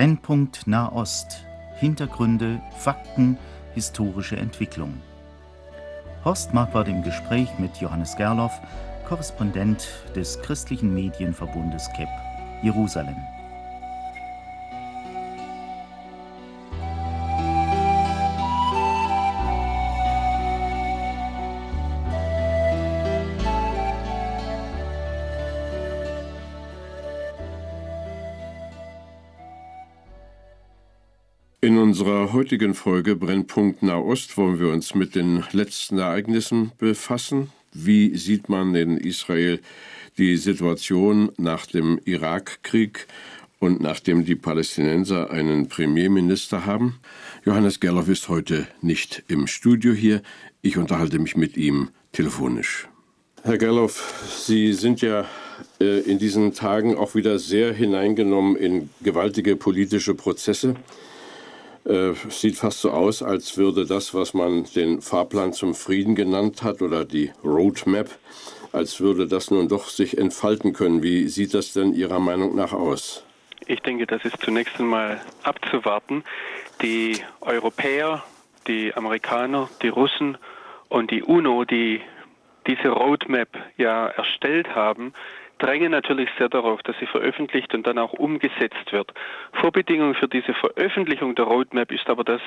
Brennpunkt Nahost. Hintergründe, Fakten, historische Entwicklung. Horst Marquardt im Gespräch mit Johannes Gerloff, Korrespondent des christlichen Medienverbundes KEP, Jerusalem. Unserer heutigen Folge Brennpunkt Nahost wollen wir uns mit den letzten Ereignissen befassen. Wie sieht man in Israel die Situation nach dem Irakkrieg und nachdem die Palästinenser einen Premierminister haben? Johannes Gerloff ist heute nicht im Studio hier. Ich unterhalte mich mit ihm telefonisch. Herr Gerloff, Sie sind ja äh, in diesen Tagen auch wieder sehr hineingenommen in gewaltige politische Prozesse. Äh, sieht fast so aus, als würde das, was man den Fahrplan zum Frieden genannt hat oder die Roadmap, als würde das nun doch sich entfalten können. Wie sieht das denn Ihrer Meinung nach aus? Ich denke, das ist zunächst einmal abzuwarten. Die Europäer, die Amerikaner, die Russen und die UNO, die diese Roadmap ja erstellt haben, drängen natürlich sehr darauf, dass sie veröffentlicht und dann auch umgesetzt wird. Vorbedingung für diese Veröffentlichung der Roadmap ist aber, dass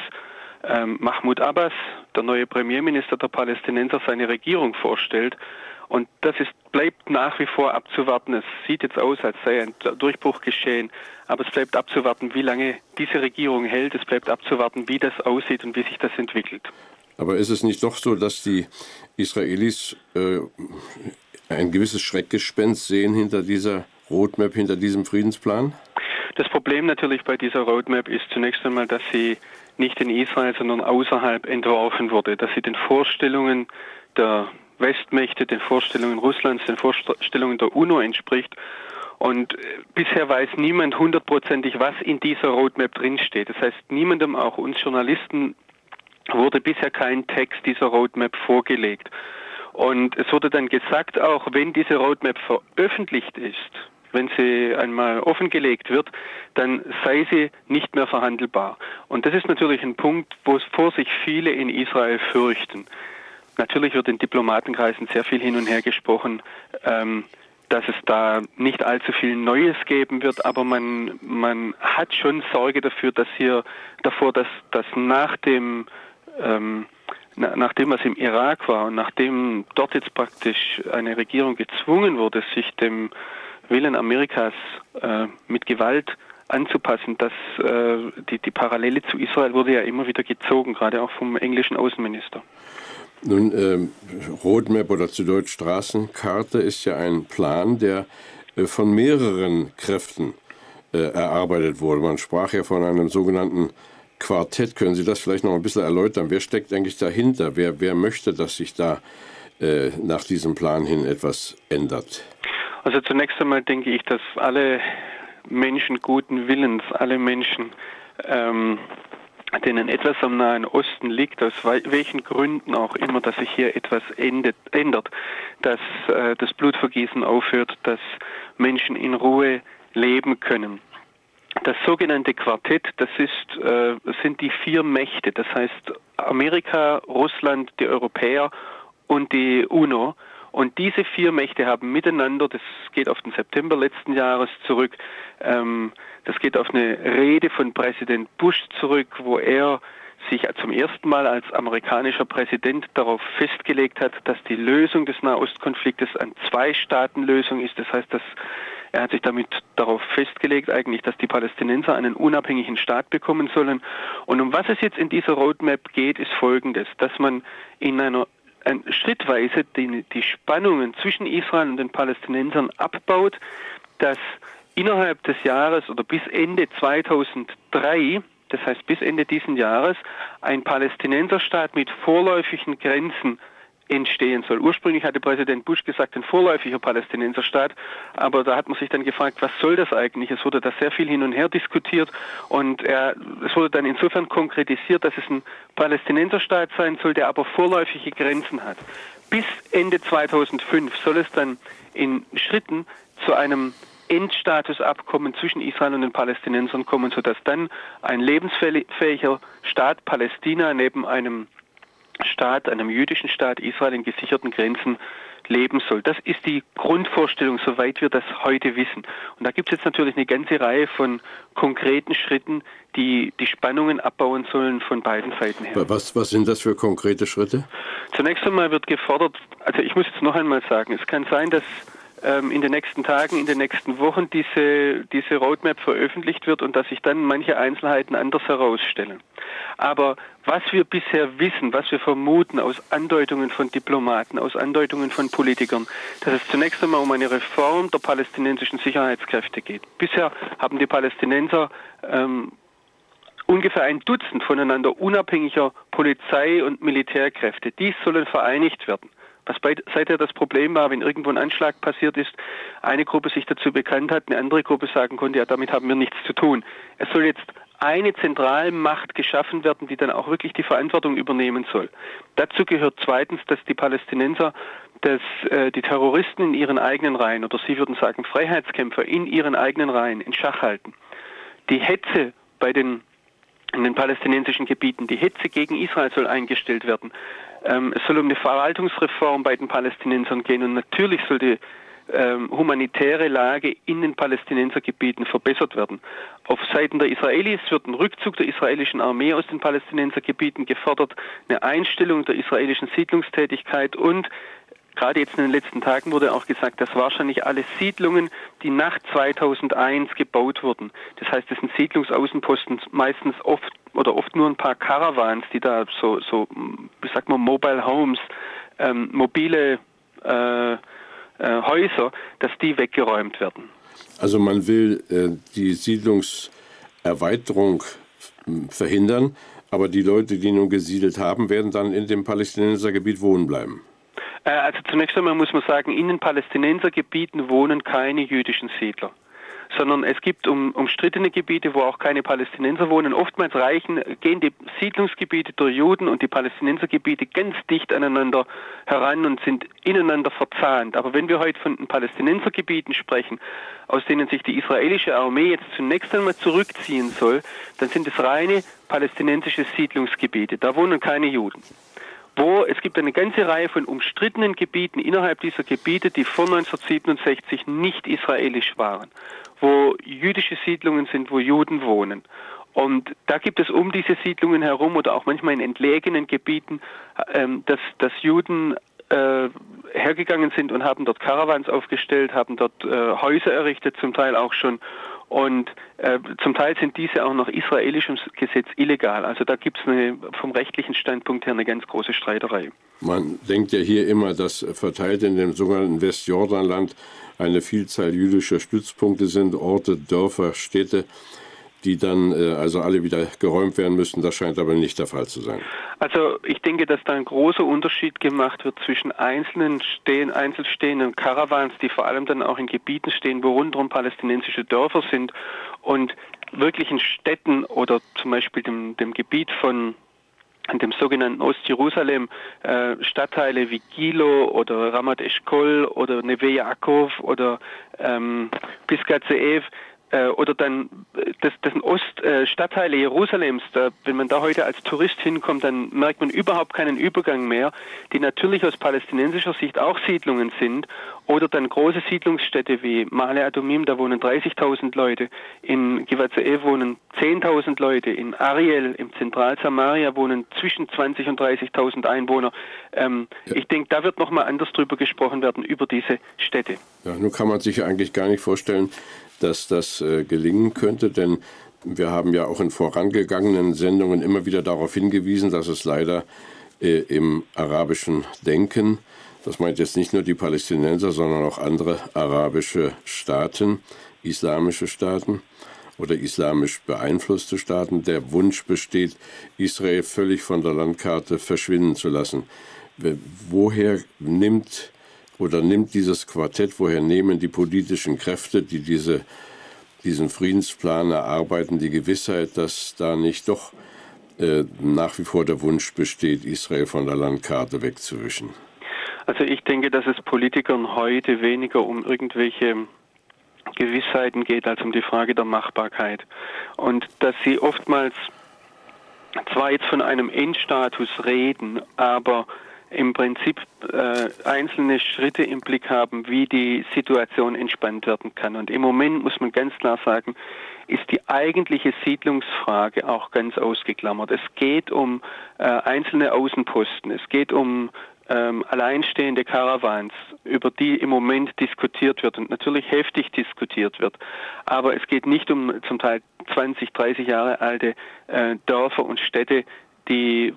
ähm, Mahmoud Abbas, der neue Premierminister der Palästinenser, seine Regierung vorstellt. Und das ist, bleibt nach wie vor abzuwarten. Es sieht jetzt aus, als sei ein Durchbruch geschehen, aber es bleibt abzuwarten, wie lange diese Regierung hält. Es bleibt abzuwarten, wie das aussieht und wie sich das entwickelt. Aber ist es nicht doch so, dass die Israelis äh, ein gewisses Schreckgespenst sehen hinter dieser Roadmap, hinter diesem Friedensplan? Das Problem natürlich bei dieser Roadmap ist zunächst einmal, dass sie nicht in Israel, sondern außerhalb entworfen wurde, dass sie den Vorstellungen der Westmächte, den Vorstellungen Russlands, den Vorstellungen der UNO entspricht. Und äh, bisher weiß niemand hundertprozentig, was in dieser Roadmap drinsteht. Das heißt, niemandem, auch uns Journalisten, wurde bisher kein Text dieser Roadmap vorgelegt. Und es wurde dann gesagt, auch wenn diese Roadmap veröffentlicht ist, wenn sie einmal offengelegt wird, dann sei sie nicht mehr verhandelbar. Und das ist natürlich ein Punkt, wo es vor sich viele in Israel fürchten. Natürlich wird in Diplomatenkreisen sehr viel hin und her gesprochen, ähm, dass es da nicht allzu viel Neues geben wird, aber man, man hat schon Sorge dafür, dass hier davor, dass, dass nach dem ähm, nachdem was im Irak war und nachdem dort jetzt praktisch eine Regierung gezwungen wurde, sich dem Willen Amerikas äh, mit Gewalt anzupassen, dass äh, die, die Parallele zu Israel wurde ja immer wieder gezogen, gerade auch vom englischen Außenminister. Nun, äh, Roadmap oder zu Deutsch Straßenkarte ist ja ein Plan, der äh, von mehreren Kräften äh, erarbeitet wurde. Man sprach ja von einem sogenannten Quartett. Können Sie das vielleicht noch ein bisschen erläutern? Wer steckt eigentlich dahinter? Wer, wer möchte, dass sich da äh, nach diesem Plan hin etwas ändert? Also zunächst einmal denke ich, dass alle Menschen guten Willens, alle Menschen, ähm, denen etwas am Nahen Osten liegt, aus welchen Gründen auch immer, dass sich hier etwas endet, ändert, dass äh, das Blutvergießen aufhört, dass Menschen in Ruhe leben können. Das sogenannte Quartett, das ist, äh, sind die vier Mächte, das heißt Amerika, Russland, die Europäer und die UNO. Und diese vier Mächte haben miteinander, das geht auf den September letzten Jahres zurück, ähm, das geht auf eine Rede von Präsident Bush zurück, wo er sich zum ersten Mal als amerikanischer Präsident darauf festgelegt hat, dass die Lösung des Nahostkonfliktes eine Zwei-Staaten-Lösung ist. Das heißt, dass er hat sich damit darauf festgelegt, eigentlich, dass die Palästinenser einen unabhängigen Staat bekommen sollen. Und um was es jetzt in dieser Roadmap geht, ist Folgendes, dass man in einer ein, schrittweise die, die Spannungen zwischen Israel und den Palästinensern abbaut, dass innerhalb des Jahres oder bis Ende 2003 das heißt bis Ende dieses Jahres, ein Palästinenserstaat mit vorläufigen Grenzen entstehen soll. Ursprünglich hatte Präsident Bush gesagt, ein vorläufiger Palästinenserstaat, aber da hat man sich dann gefragt, was soll das eigentlich? Es wurde da sehr viel hin und her diskutiert und er, es wurde dann insofern konkretisiert, dass es ein Palästinenserstaat sein soll, der aber vorläufige Grenzen hat. Bis Ende 2005 soll es dann in Schritten zu einem Endstatusabkommen zwischen Israel und den Palästinensern kommen, sodass dann ein lebensfähiger Staat Palästina neben einem Staat, einem jüdischen Staat Israel in gesicherten Grenzen leben soll. Das ist die Grundvorstellung, soweit wir das heute wissen. Und da gibt es jetzt natürlich eine ganze Reihe von konkreten Schritten, die die Spannungen abbauen sollen von beiden Seiten her. Was, was sind das für konkrete Schritte? Zunächst einmal wird gefordert, also ich muss jetzt noch einmal sagen, es kann sein, dass in den nächsten Tagen, in den nächsten Wochen diese, diese Roadmap veröffentlicht wird und dass sich dann manche Einzelheiten anders herausstellen. Aber was wir bisher wissen, was wir vermuten aus Andeutungen von Diplomaten, aus Andeutungen von Politikern, dass es zunächst einmal um eine Reform der palästinensischen Sicherheitskräfte geht. Bisher haben die Palästinenser ähm, ungefähr ein Dutzend voneinander unabhängiger Polizei- und Militärkräfte. Dies sollen vereinigt werden. Was seither das Problem war, wenn irgendwo ein Anschlag passiert ist, eine Gruppe sich dazu bekannt hat, eine andere Gruppe sagen konnte, ja, damit haben wir nichts zu tun. Es soll jetzt eine Zentralmacht geschaffen werden, die dann auch wirklich die Verantwortung übernehmen soll. Dazu gehört zweitens, dass die Palästinenser dass äh, die Terroristen in ihren eigenen Reihen oder sie würden sagen Freiheitskämpfer in ihren eigenen Reihen in Schach halten. Die Hetze bei den in den palästinensischen Gebieten, die Hetze gegen Israel soll eingestellt werden. Ähm, es soll um eine Verwaltungsreform bei den Palästinensern gehen und natürlich soll die ähm, humanitäre Lage in den Palästinensergebieten verbessert werden. Auf Seiten der Israelis wird ein Rückzug der israelischen Armee aus den Palästinensergebieten gefordert, eine Einstellung der israelischen Siedlungstätigkeit und Gerade jetzt in den letzten Tagen wurde auch gesagt, dass wahrscheinlich alle Siedlungen, die nach 2001 gebaut wurden, das heißt, das sind Siedlungsaußenposten meistens oft oder oft nur ein paar Caravans, die da so, so wie sagt man, Mobile Homes, ähm, mobile äh, äh, Häuser, dass die weggeräumt werden. Also man will äh, die Siedlungserweiterung verhindern, aber die Leute, die nun gesiedelt haben, werden dann in dem Palästinensergebiet wohnen bleiben. Äh, also zunächst einmal muss man sagen, in den Palästinensergebieten wohnen keine jüdischen Siedler sondern es gibt um, umstrittene Gebiete, wo auch keine Palästinenser wohnen. Oftmals reichen, gehen die Siedlungsgebiete der Juden und die Palästinensergebiete ganz dicht aneinander heran und sind ineinander verzahnt. Aber wenn wir heute von den Palästinensergebieten sprechen, aus denen sich die israelische Armee jetzt zunächst einmal zurückziehen soll, dann sind es reine palästinensische Siedlungsgebiete. Da wohnen keine Juden wo es gibt eine ganze Reihe von umstrittenen Gebieten innerhalb dieser Gebiete, die vor 1967 nicht israelisch waren, wo jüdische Siedlungen sind, wo Juden wohnen. Und da gibt es um diese Siedlungen herum oder auch manchmal in entlegenen Gebieten, ähm, dass, dass Juden äh, hergegangen sind und haben dort Caravans aufgestellt, haben dort äh, Häuser errichtet, zum Teil auch schon und äh, zum Teil sind diese auch nach israelischem Gesetz illegal. Also da gibt es vom rechtlichen Standpunkt her eine ganz große Streiterei. Man denkt ja hier immer, dass verteilt in dem sogenannten Westjordanland eine Vielzahl jüdischer Stützpunkte sind, Orte, Dörfer, Städte die dann äh, also alle wieder geräumt werden müssen. Das scheint aber nicht der Fall zu sein. Also ich denke, dass da ein großer Unterschied gemacht wird zwischen einzelnen stehen, einzelstehenden Caravans, die vor allem dann auch in Gebieten stehen, wo rundherum palästinensische Dörfer sind und wirklichen Städten oder zum Beispiel dem, dem Gebiet von an dem sogenannten Ostjerusalem äh, Stadtteile wie Gilo oder Ramat Eshkol oder Neve Yaakov oder ähm, Pisgat Zeev, äh, oder dann äh, das, das Oststadtteile Jerusalems, da, wenn man da heute als Tourist hinkommt, dann merkt man überhaupt keinen Übergang mehr, die natürlich aus palästinensischer Sicht auch Siedlungen sind, oder dann große Siedlungsstädte wie Male Adumim, da wohnen 30.000 Leute, in Givatzae wohnen 10.000 Leute, in Ariel, im Zentralsamaria wohnen zwischen 20.000 und 30.000 Einwohner. Ähm, ja. Ich denke, da wird nochmal anders drüber gesprochen werden, über diese Städte. Ja, nun kann man sich eigentlich gar nicht vorstellen, dass das äh, gelingen könnte, denn wir haben ja auch in vorangegangenen Sendungen immer wieder darauf hingewiesen, dass es leider äh, im arabischen Denken, das meint jetzt nicht nur die Palästinenser, sondern auch andere arabische Staaten, islamische Staaten oder islamisch beeinflusste Staaten, der Wunsch besteht, Israel völlig von der Landkarte verschwinden zu lassen. Woher nimmt oder nimmt dieses Quartett, woher nehmen die politischen Kräfte, die diese, diesen Friedensplan erarbeiten, die Gewissheit, dass da nicht doch äh, nach wie vor der Wunsch besteht, Israel von der Landkarte wegzuwischen? Also ich denke, dass es Politikern heute weniger um irgendwelche Gewissheiten geht als um die Frage der Machbarkeit. Und dass sie oftmals zwar jetzt von einem Endstatus reden, aber im Prinzip äh, einzelne Schritte im Blick haben, wie die Situation entspannt werden kann. Und im Moment muss man ganz klar sagen, ist die eigentliche Siedlungsfrage auch ganz ausgeklammert. Es geht um äh, einzelne Außenposten, es geht um ähm, alleinstehende Caravans, über die im Moment diskutiert wird und natürlich heftig diskutiert wird. Aber es geht nicht um zum Teil 20, 30 Jahre alte äh, Dörfer und Städte, die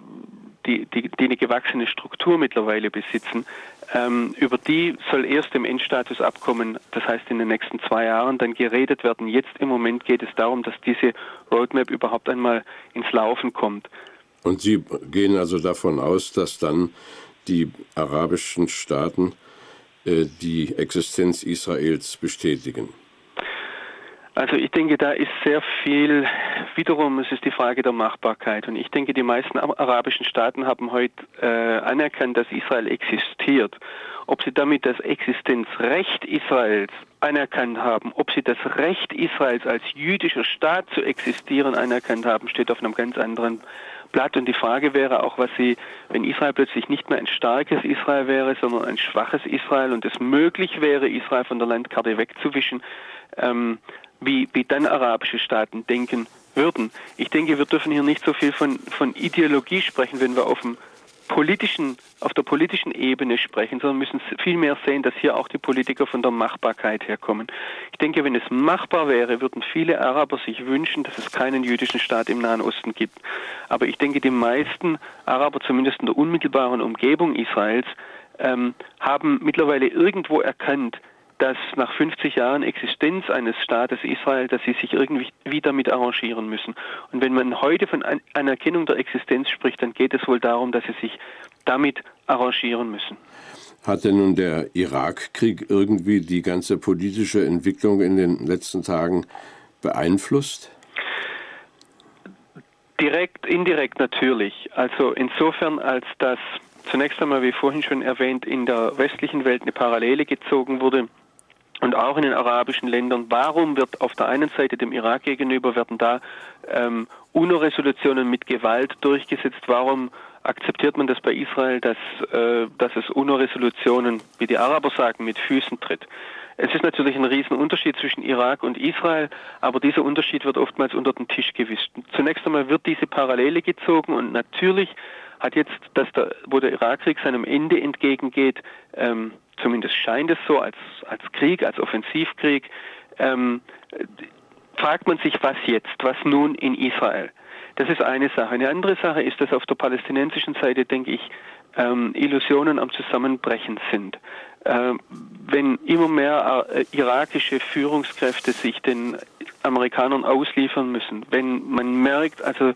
die, die, die eine gewachsene Struktur mittlerweile besitzen, ähm, über die soll erst im Endstatusabkommen, das heißt in den nächsten zwei Jahren, dann geredet werden. Jetzt im Moment geht es darum, dass diese Roadmap überhaupt einmal ins Laufen kommt. Und Sie gehen also davon aus, dass dann die arabischen Staaten äh, die Existenz Israels bestätigen? Also ich denke, da ist sehr viel, wiederum, es ist die Frage der Machbarkeit. Und ich denke, die meisten arabischen Staaten haben heute äh, anerkannt, dass Israel existiert. Ob sie damit das Existenzrecht Israels anerkannt haben, ob sie das Recht Israels als jüdischer Staat zu existieren anerkannt haben, steht auf einem ganz anderen Blatt. Und die Frage wäre auch, was sie, wenn Israel plötzlich nicht mehr ein starkes Israel wäre, sondern ein schwaches Israel und es möglich wäre, Israel von der Landkarte wegzuwischen, ähm, wie, wie dann arabische Staaten denken würden. Ich denke, wir dürfen hier nicht so viel von, von Ideologie sprechen, wenn wir auf dem politischen, auf der politischen Ebene sprechen, sondern müssen vielmehr sehen, dass hier auch die Politiker von der Machbarkeit herkommen. Ich denke, wenn es machbar wäre, würden viele Araber sich wünschen, dass es keinen jüdischen Staat im Nahen Osten gibt. Aber ich denke, die meisten Araber, zumindest in der unmittelbaren Umgebung Israels, ähm, haben mittlerweile irgendwo erkannt, dass nach 50 Jahren Existenz eines Staates Israel, dass sie sich irgendwie wieder mit arrangieren müssen. Und wenn man heute von Anerkennung der Existenz spricht, dann geht es wohl darum, dass sie sich damit arrangieren müssen. Hat denn nun der Irakkrieg irgendwie die ganze politische Entwicklung in den letzten Tagen beeinflusst? Direkt, indirekt natürlich. Also insofern, als dass zunächst einmal, wie vorhin schon erwähnt, in der westlichen Welt eine Parallele gezogen wurde und auch in den arabischen Ländern, warum wird auf der einen Seite dem Irak gegenüber werden da ähm, UNO-Resolutionen mit Gewalt durchgesetzt? Warum akzeptiert man das bei Israel, dass, äh, dass es UNO-Resolutionen, wie die Araber sagen, mit Füßen tritt? Es ist natürlich ein Riesenunterschied zwischen Irak und Israel, aber dieser Unterschied wird oftmals unter den Tisch gewischt. Zunächst einmal wird diese Parallele gezogen und natürlich hat jetzt, dass der, wo der Irakkrieg seinem Ende entgegengeht, ähm, zumindest scheint es so, als, als Krieg, als Offensivkrieg, ähm, fragt man sich, was jetzt, was nun in Israel? Das ist eine Sache. Eine andere Sache ist, dass auf der palästinensischen Seite, denke ich, ähm, Illusionen am Zusammenbrechen sind. Ähm, wenn immer mehr äh, irakische Führungskräfte sich den Amerikanern ausliefern müssen, wenn man merkt, also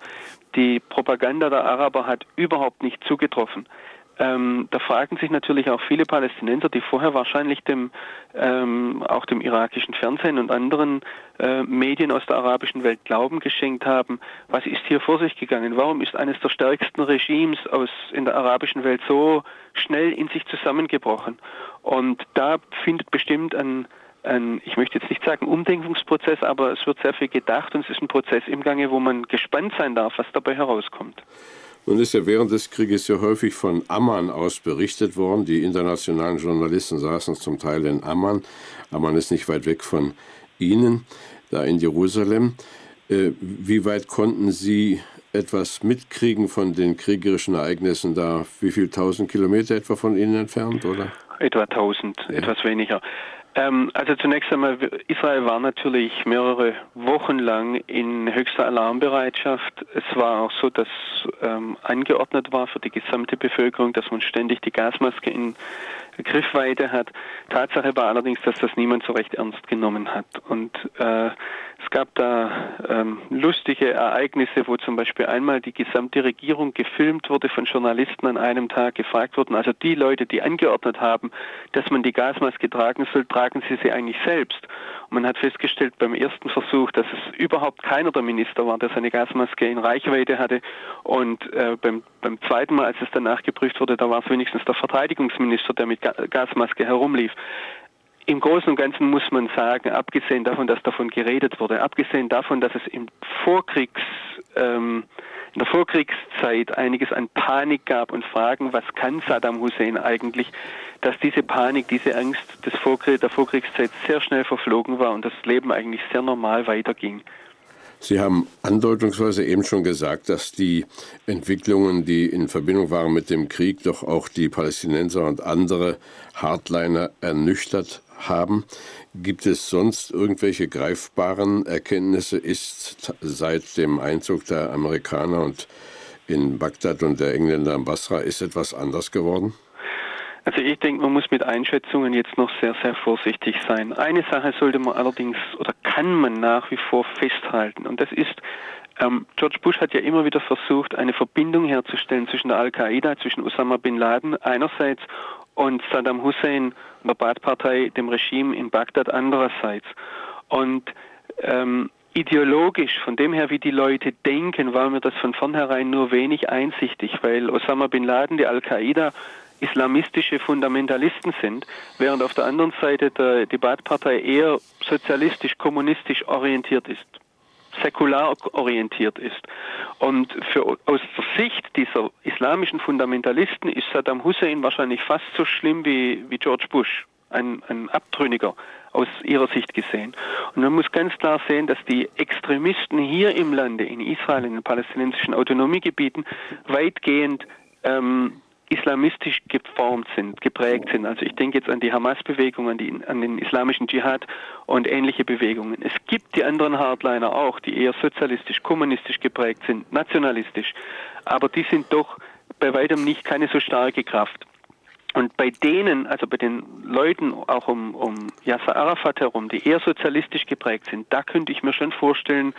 die Propaganda der Araber hat überhaupt nicht zugetroffen, ähm, da fragen sich natürlich auch viele Palästinenser, die vorher wahrscheinlich dem ähm, auch dem irakischen Fernsehen und anderen äh, Medien aus der arabischen Welt Glauben geschenkt haben, was ist hier vor sich gegangen? Warum ist eines der stärksten Regimes aus in der arabischen Welt so schnell in sich zusammengebrochen? Und da findet bestimmt ein ein, ich möchte jetzt nicht sagen Umdenkungsprozess, aber es wird sehr viel gedacht und es ist ein Prozess im Gange, wo man gespannt sein darf, was dabei herauskommt. Nun ist ja während des Krieges ja häufig von Amman aus berichtet worden. Die internationalen Journalisten saßen zum Teil in Amman. Amman ist nicht weit weg von Ihnen, da in Jerusalem. Äh, wie weit konnten Sie etwas mitkriegen von den kriegerischen Ereignissen da? Wie viel tausend Kilometer etwa von Ihnen entfernt, oder? Etwa tausend, ja. etwas weniger. Ähm, also zunächst einmal, Israel war natürlich mehrere Wochen lang in höchster Alarmbereitschaft. Es war auch so, dass ähm, angeordnet war für die gesamte Bevölkerung, dass man ständig die Gasmaske in Griffweite hat. Tatsache war allerdings, dass das niemand so recht ernst genommen hat. Und äh, es gab da ähm, lustige Ereignisse, wo zum Beispiel einmal die gesamte Regierung gefilmt wurde von Journalisten an einem Tag, gefragt wurden, also die Leute, die angeordnet haben, dass man die Gasmaske tragen soll, tragen sie sie eigentlich selbst. Und man hat festgestellt beim ersten Versuch, dass es überhaupt keiner der Minister war, der seine Gasmaske in Reichweite hatte. Und äh, beim, beim zweiten Mal, als es danach geprüft wurde, da war es wenigstens der Verteidigungsminister, der mit Gasmaske herumlief im Großen und Ganzen muss man sagen, abgesehen davon, dass davon geredet wurde, abgesehen davon, dass es im Vorkriegs, ähm, in der Vorkriegszeit einiges an Panik gab und Fragen, was kann Saddam Hussein eigentlich, dass diese Panik, diese Angst des Vorkrieg, der Vorkriegszeit sehr schnell verflogen war und das Leben eigentlich sehr normal weiterging. Sie haben andeutungsweise eben schon gesagt, dass die Entwicklungen, die in Verbindung waren mit dem Krieg, doch auch die Palästinenser und andere Hardliner ernüchtert haben. Gibt es sonst irgendwelche greifbaren Erkenntnisse? Ist seit dem Einzug der Amerikaner und in Bagdad und der Engländer in Basra ist etwas anders geworden? Also ich denke, man muss mit Einschätzungen jetzt noch sehr, sehr vorsichtig sein. Eine Sache sollte man allerdings oder kann man nach wie vor festhalten und das ist, ähm, George Bush hat ja immer wieder versucht, eine Verbindung herzustellen zwischen der Al-Qaida, zwischen Osama bin Laden einerseits und Saddam Hussein und der Baath-Partei, dem Regime in Bagdad andererseits. Und ähm, ideologisch, von dem her, wie die Leute denken, war mir das von vornherein nur wenig einsichtig, weil Osama bin Laden, die Al-Qaida, islamistische Fundamentalisten sind, während auf der anderen Seite der, die Baath-Partei eher sozialistisch-kommunistisch orientiert ist säkular orientiert ist. Und für, aus der Sicht dieser islamischen Fundamentalisten ist Saddam Hussein wahrscheinlich fast so schlimm wie, wie George Bush, ein, ein Abtrünniger aus ihrer Sicht gesehen. Und man muss ganz klar sehen, dass die Extremisten hier im Lande, in Israel, in den palästinensischen Autonomiegebieten, weitgehend ähm, islamistisch geformt sind, geprägt sind. Also ich denke jetzt an die Hamas-Bewegung, an, an den islamischen Dschihad und ähnliche Bewegungen. Es gibt die anderen Hardliner auch, die eher sozialistisch, kommunistisch geprägt sind, nationalistisch, aber die sind doch bei weitem nicht keine so starke Kraft. Und bei denen, also bei den Leuten auch um, um Yasser Arafat herum, die eher sozialistisch geprägt sind, da könnte ich mir schon vorstellen,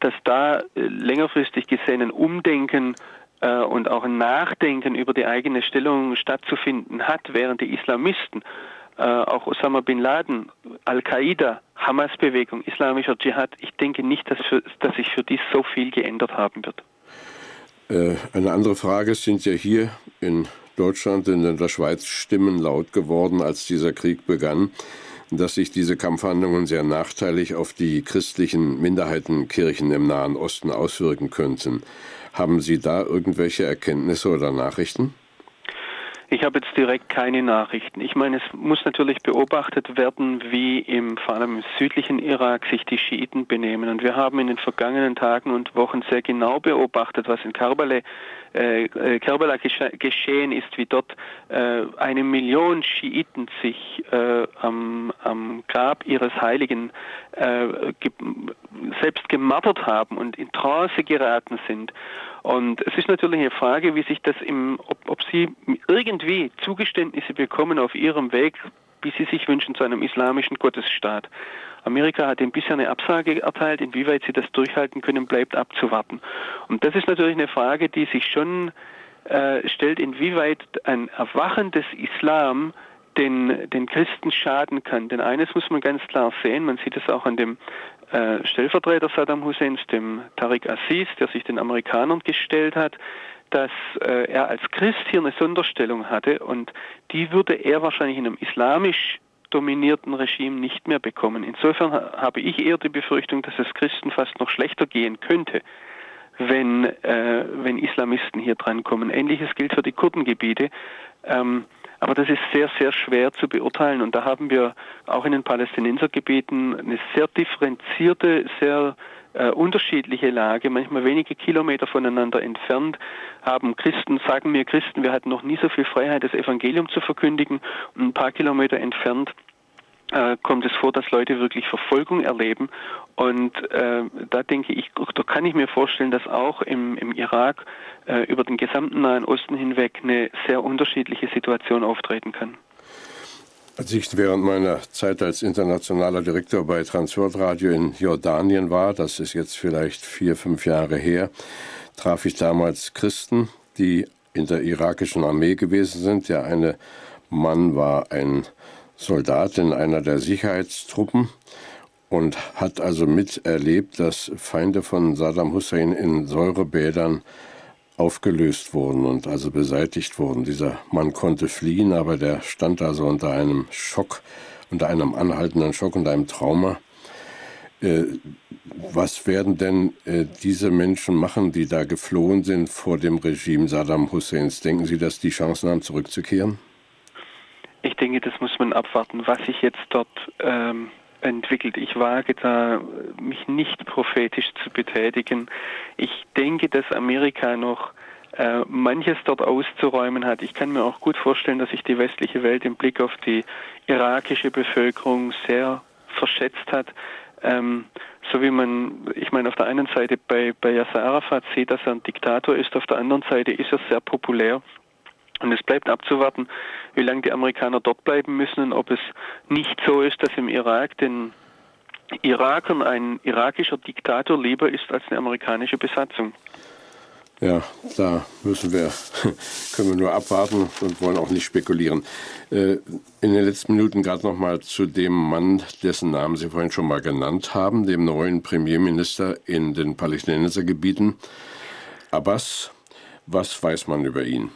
dass da äh, längerfristig gesehen ein Umdenken äh, und auch ein Nachdenken über die eigene Stellung stattzufinden hat, während die Islamisten, äh, auch Osama bin Laden, Al-Qaida, Hamas-Bewegung, islamischer Dschihad, ich denke nicht, dass, für, dass sich für dies so viel geändert haben wird. Äh, eine andere Frage sind ja hier in Deutschland und in der Schweiz Stimmen laut geworden, als dieser Krieg begann, dass sich diese Kampfhandlungen sehr nachteilig auf die christlichen Minderheitenkirchen im Nahen Osten auswirken könnten. Haben Sie da irgendwelche Erkenntnisse oder Nachrichten? Ich habe jetzt direkt keine Nachrichten. Ich meine, es muss natürlich beobachtet werden, wie im, vor allem im südlichen Irak sich die Schiiten benehmen. Und wir haben in den vergangenen Tagen und Wochen sehr genau beobachtet, was in Karbala, äh, äh Karbala geschehen ist, wie dort äh, eine Million Schiiten sich äh, am, am, Grab ihres Heiligen äh, ge selbst gemartert haben und in Trance geraten sind. Und es ist natürlich eine Frage, wie sich das im, ob, ob Sie irgendwie Zugeständnisse bekommen auf Ihrem Weg, wie Sie sich wünschen zu einem islamischen Gottesstaat. Amerika hat ihm bisher eine Absage erteilt, inwieweit sie das durchhalten können, bleibt abzuwarten. Und das ist natürlich eine Frage, die sich schon äh, stellt, inwieweit ein Erwachen des Islam den, den Christen schaden kann. Denn eines muss man ganz klar sehen, man sieht es auch an dem äh, Stellvertreter Saddam Husseins, dem Tariq Aziz, der sich den Amerikanern gestellt hat, dass äh, er als Christ hier eine Sonderstellung hatte und die würde er wahrscheinlich in einem islamisch dominierten Regime nicht mehr bekommen. Insofern habe ich eher die Befürchtung, dass es Christen fast noch schlechter gehen könnte, wenn, äh, wenn Islamisten hier drankommen. Ähnliches gilt für die Kurdengebiete. Ähm, aber das ist sehr, sehr schwer zu beurteilen. Und da haben wir auch in den Palästinensergebieten eine sehr differenzierte, sehr äh, unterschiedliche Lage, manchmal wenige Kilometer voneinander entfernt, haben Christen, sagen mir Christen, wir hatten noch nie so viel Freiheit, das Evangelium zu verkündigen. Und ein paar Kilometer entfernt äh, kommt es vor, dass Leute wirklich Verfolgung erleben. Und äh, da denke ich, da kann ich mir vorstellen, dass auch im, im Irak äh, über den gesamten Nahen Osten hinweg eine sehr unterschiedliche Situation auftreten kann. Als ich während meiner Zeit als internationaler Direktor bei Transworld Radio in Jordanien war, das ist jetzt vielleicht vier, fünf Jahre her, traf ich damals Christen, die in der irakischen Armee gewesen sind. Der eine Mann war ein Soldat in einer der Sicherheitstruppen und hat also miterlebt, dass Feinde von Saddam Hussein in Säurebädern aufgelöst wurden und also beseitigt wurden. Dieser Mann konnte fliehen, aber der stand also unter einem Schock unter einem anhaltenden Schock und einem Trauma. Äh, was werden denn äh, diese Menschen machen, die da geflohen sind vor dem Regime Saddam Husseins? Denken Sie, dass die Chancen haben, zurückzukehren? Ich denke, das muss man abwarten, was sich jetzt dort ähm, entwickelt. Ich wage da, mich nicht prophetisch zu betätigen. Ich denke, dass Amerika noch äh, manches dort auszuräumen hat. Ich kann mir auch gut vorstellen, dass sich die westliche Welt im Blick auf die irakische Bevölkerung sehr verschätzt hat. Ähm, so wie man, ich meine, auf der einen Seite bei, bei Yasser Arafat sieht, dass er ein Diktator ist, auf der anderen Seite ist er sehr populär. Und es bleibt abzuwarten, wie lange die Amerikaner dort bleiben müssen und ob es nicht so ist, dass im Irak den Irakern ein irakischer Diktator lieber ist als eine amerikanische Besatzung. Ja, da müssen wir, können wir nur abwarten und wollen auch nicht spekulieren. Äh, in den letzten Minuten gerade noch mal zu dem Mann, dessen Namen Sie vorhin schon mal genannt haben, dem neuen Premierminister in den Palästinensergebieten, Abbas. Was weiß man über ihn?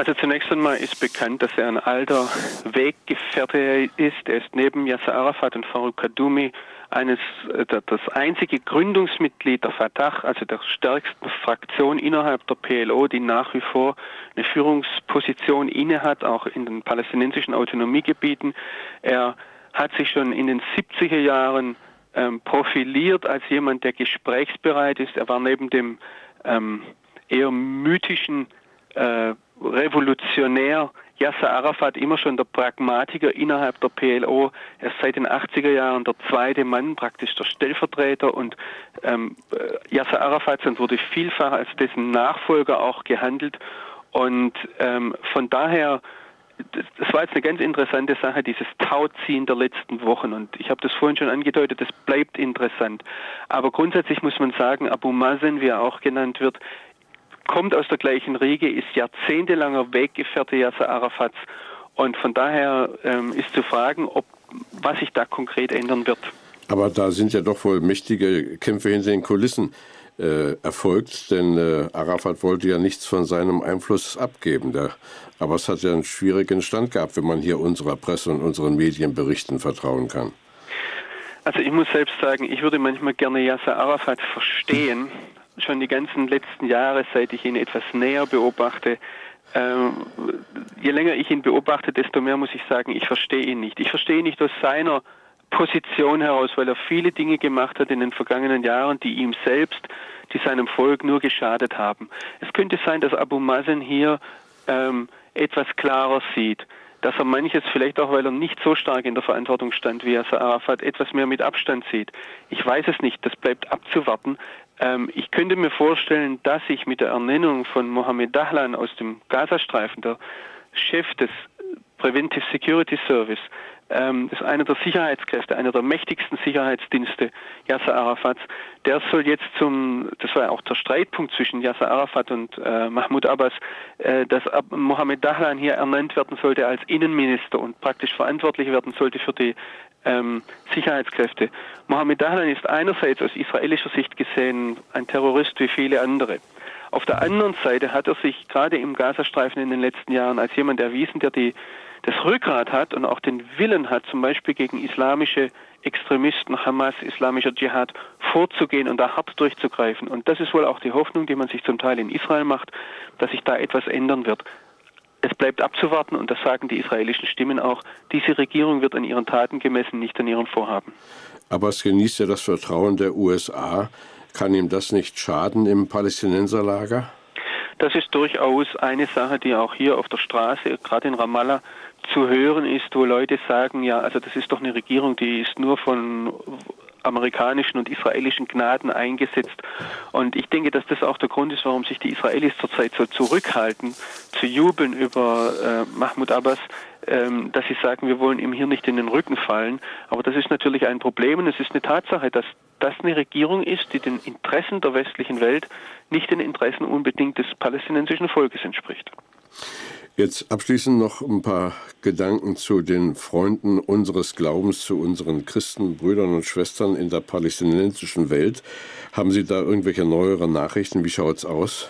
Also zunächst einmal ist bekannt, dass er ein alter Weggefährte ist. Er ist neben Yasser Arafat und Farouk Kadumi eines, äh, das einzige Gründungsmitglied der Fatah, also der stärksten Fraktion innerhalb der PLO, die nach wie vor eine Führungsposition innehat, auch in den palästinensischen Autonomiegebieten. Er hat sich schon in den 70er Jahren ähm, profiliert als jemand, der gesprächsbereit ist. Er war neben dem ähm, eher mythischen äh, Revolutionär Yasser Arafat immer schon der Pragmatiker innerhalb der PLO. Er ist seit den 80er Jahren der zweite Mann, praktisch der Stellvertreter und ähm, äh, Yasser Arafat wurde vielfach als dessen Nachfolger auch gehandelt und ähm, von daher das war jetzt eine ganz interessante Sache, dieses Tauziehen der letzten Wochen. Und ich habe das vorhin schon angedeutet, das bleibt interessant. Aber grundsätzlich muss man sagen, Abu Mazen, wie er auch genannt wird, kommt aus der gleichen Riege, ist jahrzehntelanger Weggefährte Yasser Arafats und von daher ähm, ist zu fragen, ob was sich da konkret ändern wird. Aber da sind ja doch wohl mächtige Kämpfe hinter den Kulissen äh, erfolgt, denn äh, Arafat wollte ja nichts von seinem Einfluss abgeben. Der, aber es hat ja einen schwierigen Stand gehabt, wenn man hier unserer Presse und unseren Medienberichten vertrauen kann. Also ich muss selbst sagen, ich würde manchmal gerne Yasser Arafat verstehen, schon die ganzen letzten Jahre, seit ich ihn etwas näher beobachte, ähm, je länger ich ihn beobachte, desto mehr muss ich sagen, ich verstehe ihn nicht. Ich verstehe ihn nicht aus seiner Position heraus, weil er viele Dinge gemacht hat in den vergangenen Jahren, die ihm selbst, die seinem Volk nur geschadet haben. Es könnte sein, dass Abu Mazen hier ähm, etwas klarer sieht, dass er manches vielleicht auch, weil er nicht so stark in der Verantwortung stand wie Yasser Arafat, etwas mehr mit Abstand sieht. Ich weiß es nicht, das bleibt abzuwarten. Ähm, ich könnte mir vorstellen, dass sich mit der Ernennung von Mohammed Dahlan aus dem Gazastreifen, der Chef des Preventive Security Service, ähm, das ist einer der Sicherheitskräfte, einer der mächtigsten Sicherheitsdienste Yasser Arafats. Der soll jetzt zum, das war ja auch der Streitpunkt zwischen Yasser Arafat und äh, Mahmoud Abbas, äh, dass Ab Mohammed Dahlan hier ernannt werden sollte als Innenminister und praktisch verantwortlich werden sollte für die ähm, Sicherheitskräfte. Mohammed Dahlan ist einerseits aus israelischer Sicht gesehen ein Terrorist wie viele andere. Auf der anderen Seite hat er sich gerade im Gazastreifen in den letzten Jahren als jemand erwiesen, der die, das Rückgrat hat und auch den Willen hat, zum Beispiel gegen islamische Extremisten, Hamas, islamischer Dschihad vorzugehen und da hart durchzugreifen. Und das ist wohl auch die Hoffnung, die man sich zum Teil in Israel macht, dass sich da etwas ändern wird. Es bleibt abzuwarten, und das sagen die israelischen Stimmen auch, diese Regierung wird an ihren Taten gemessen, nicht an ihrem Vorhaben. Aber es genießt ja das Vertrauen der USA. Kann ihm das nicht schaden im Palästinenserlager? Das ist durchaus eine Sache, die auch hier auf der Straße, gerade in Ramallah, zu hören ist, wo Leute sagen, ja, also das ist doch eine Regierung, die ist nur von amerikanischen und israelischen Gnaden eingesetzt. Und ich denke, dass das auch der Grund ist, warum sich die Israelis zurzeit so zurückhalten, zu jubeln über äh, Mahmoud Abbas, ähm, dass sie sagen, wir wollen ihm hier nicht in den Rücken fallen. Aber das ist natürlich ein Problem und es ist eine Tatsache, dass das eine Regierung ist, die den Interessen der westlichen Welt nicht den Interessen unbedingt des palästinensischen Volkes entspricht. Jetzt abschließend noch ein paar Gedanken zu den Freunden unseres Glaubens, zu unseren Christenbrüdern und Schwestern in der palästinensischen Welt. Haben Sie da irgendwelche neuere Nachrichten? Wie schaut es aus?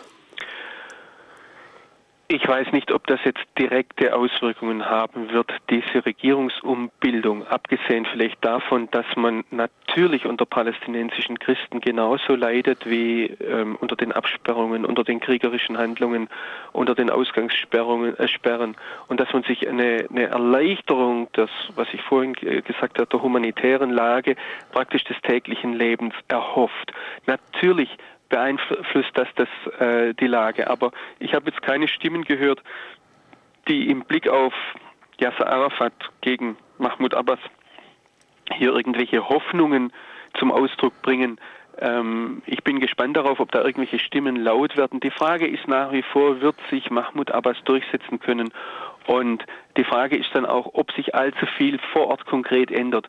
Ich weiß nicht, ob das jetzt direkte Auswirkungen haben wird, diese Regierungsumbildung, abgesehen vielleicht davon, dass man natürlich unter palästinensischen Christen genauso leidet wie ähm, unter den Absperrungen, unter den kriegerischen Handlungen, unter den Ausgangssperren äh, und dass man sich eine, eine Erleichterung, des, was ich vorhin gesagt habe, der humanitären Lage, praktisch des täglichen Lebens erhofft. Natürlich beeinflusst das, das äh, die Lage. Aber ich habe jetzt keine Stimmen gehört, die im Blick auf Yasser Arafat gegen Mahmoud Abbas hier irgendwelche Hoffnungen zum Ausdruck bringen. Ähm, ich bin gespannt darauf, ob da irgendwelche Stimmen laut werden. Die Frage ist nach wie vor, wird sich Mahmoud Abbas durchsetzen können? Und die Frage ist dann auch, ob sich allzu viel vor Ort konkret ändert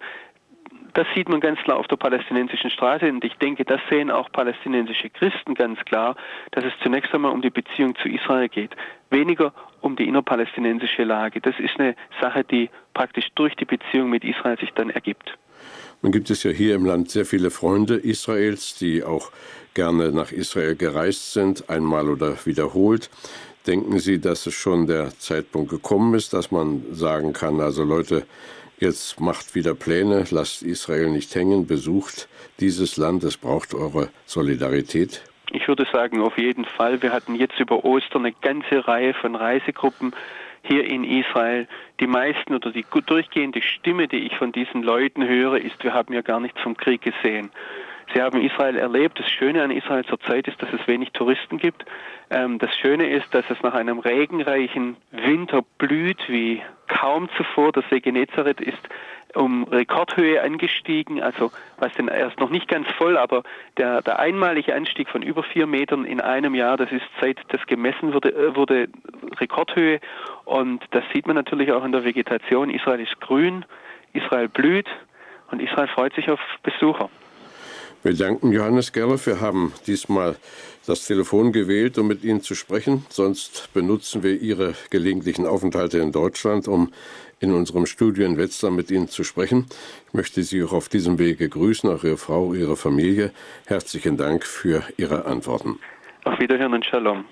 das sieht man ganz klar auf der palästinensischen Straße und ich denke, das sehen auch palästinensische Christen ganz klar, dass es zunächst einmal um die Beziehung zu Israel geht, weniger um die innerpalästinensische Lage. Das ist eine Sache, die praktisch durch die Beziehung mit Israel sich dann ergibt. Nun gibt es ja hier im Land sehr viele Freunde Israels, die auch gerne nach Israel gereist sind, einmal oder wiederholt. Denken Sie, dass es schon der Zeitpunkt gekommen ist, dass man sagen kann, also Leute, Jetzt macht wieder Pläne, lasst Israel nicht hängen, besucht dieses Land, es braucht eure Solidarität. Ich würde sagen, auf jeden Fall. Wir hatten jetzt über Ostern eine ganze Reihe von Reisegruppen hier in Israel. Die meisten oder die durchgehende Stimme, die ich von diesen Leuten höre, ist, wir haben ja gar nichts vom Krieg gesehen. Sie haben Israel erlebt. Das Schöne an Israel zurzeit ist, dass es wenig Touristen gibt. Ähm, das Schöne ist, dass es nach einem regenreichen Winter blüht wie kaum zuvor. Der See Genezareth ist um Rekordhöhe angestiegen, also was denn erst noch nicht ganz voll, aber der, der einmalige Anstieg von über vier Metern in einem Jahr, das ist seit das gemessen wurde, äh, wurde Rekordhöhe und das sieht man natürlich auch in der Vegetation. Israel ist grün, Israel blüht und Israel freut sich auf Besucher. Wir danken Johannes Gerloff. Wir haben diesmal das Telefon gewählt, um mit Ihnen zu sprechen. Sonst benutzen wir Ihre gelegentlichen Aufenthalte in Deutschland, um in unserem Studio in Wetzlar mit Ihnen zu sprechen. Ich möchte Sie auch auf diesem Wege grüßen, auch Ihre Frau, Ihre Familie. Herzlichen Dank für Ihre Antworten. Auf Wiederhören und Shalom.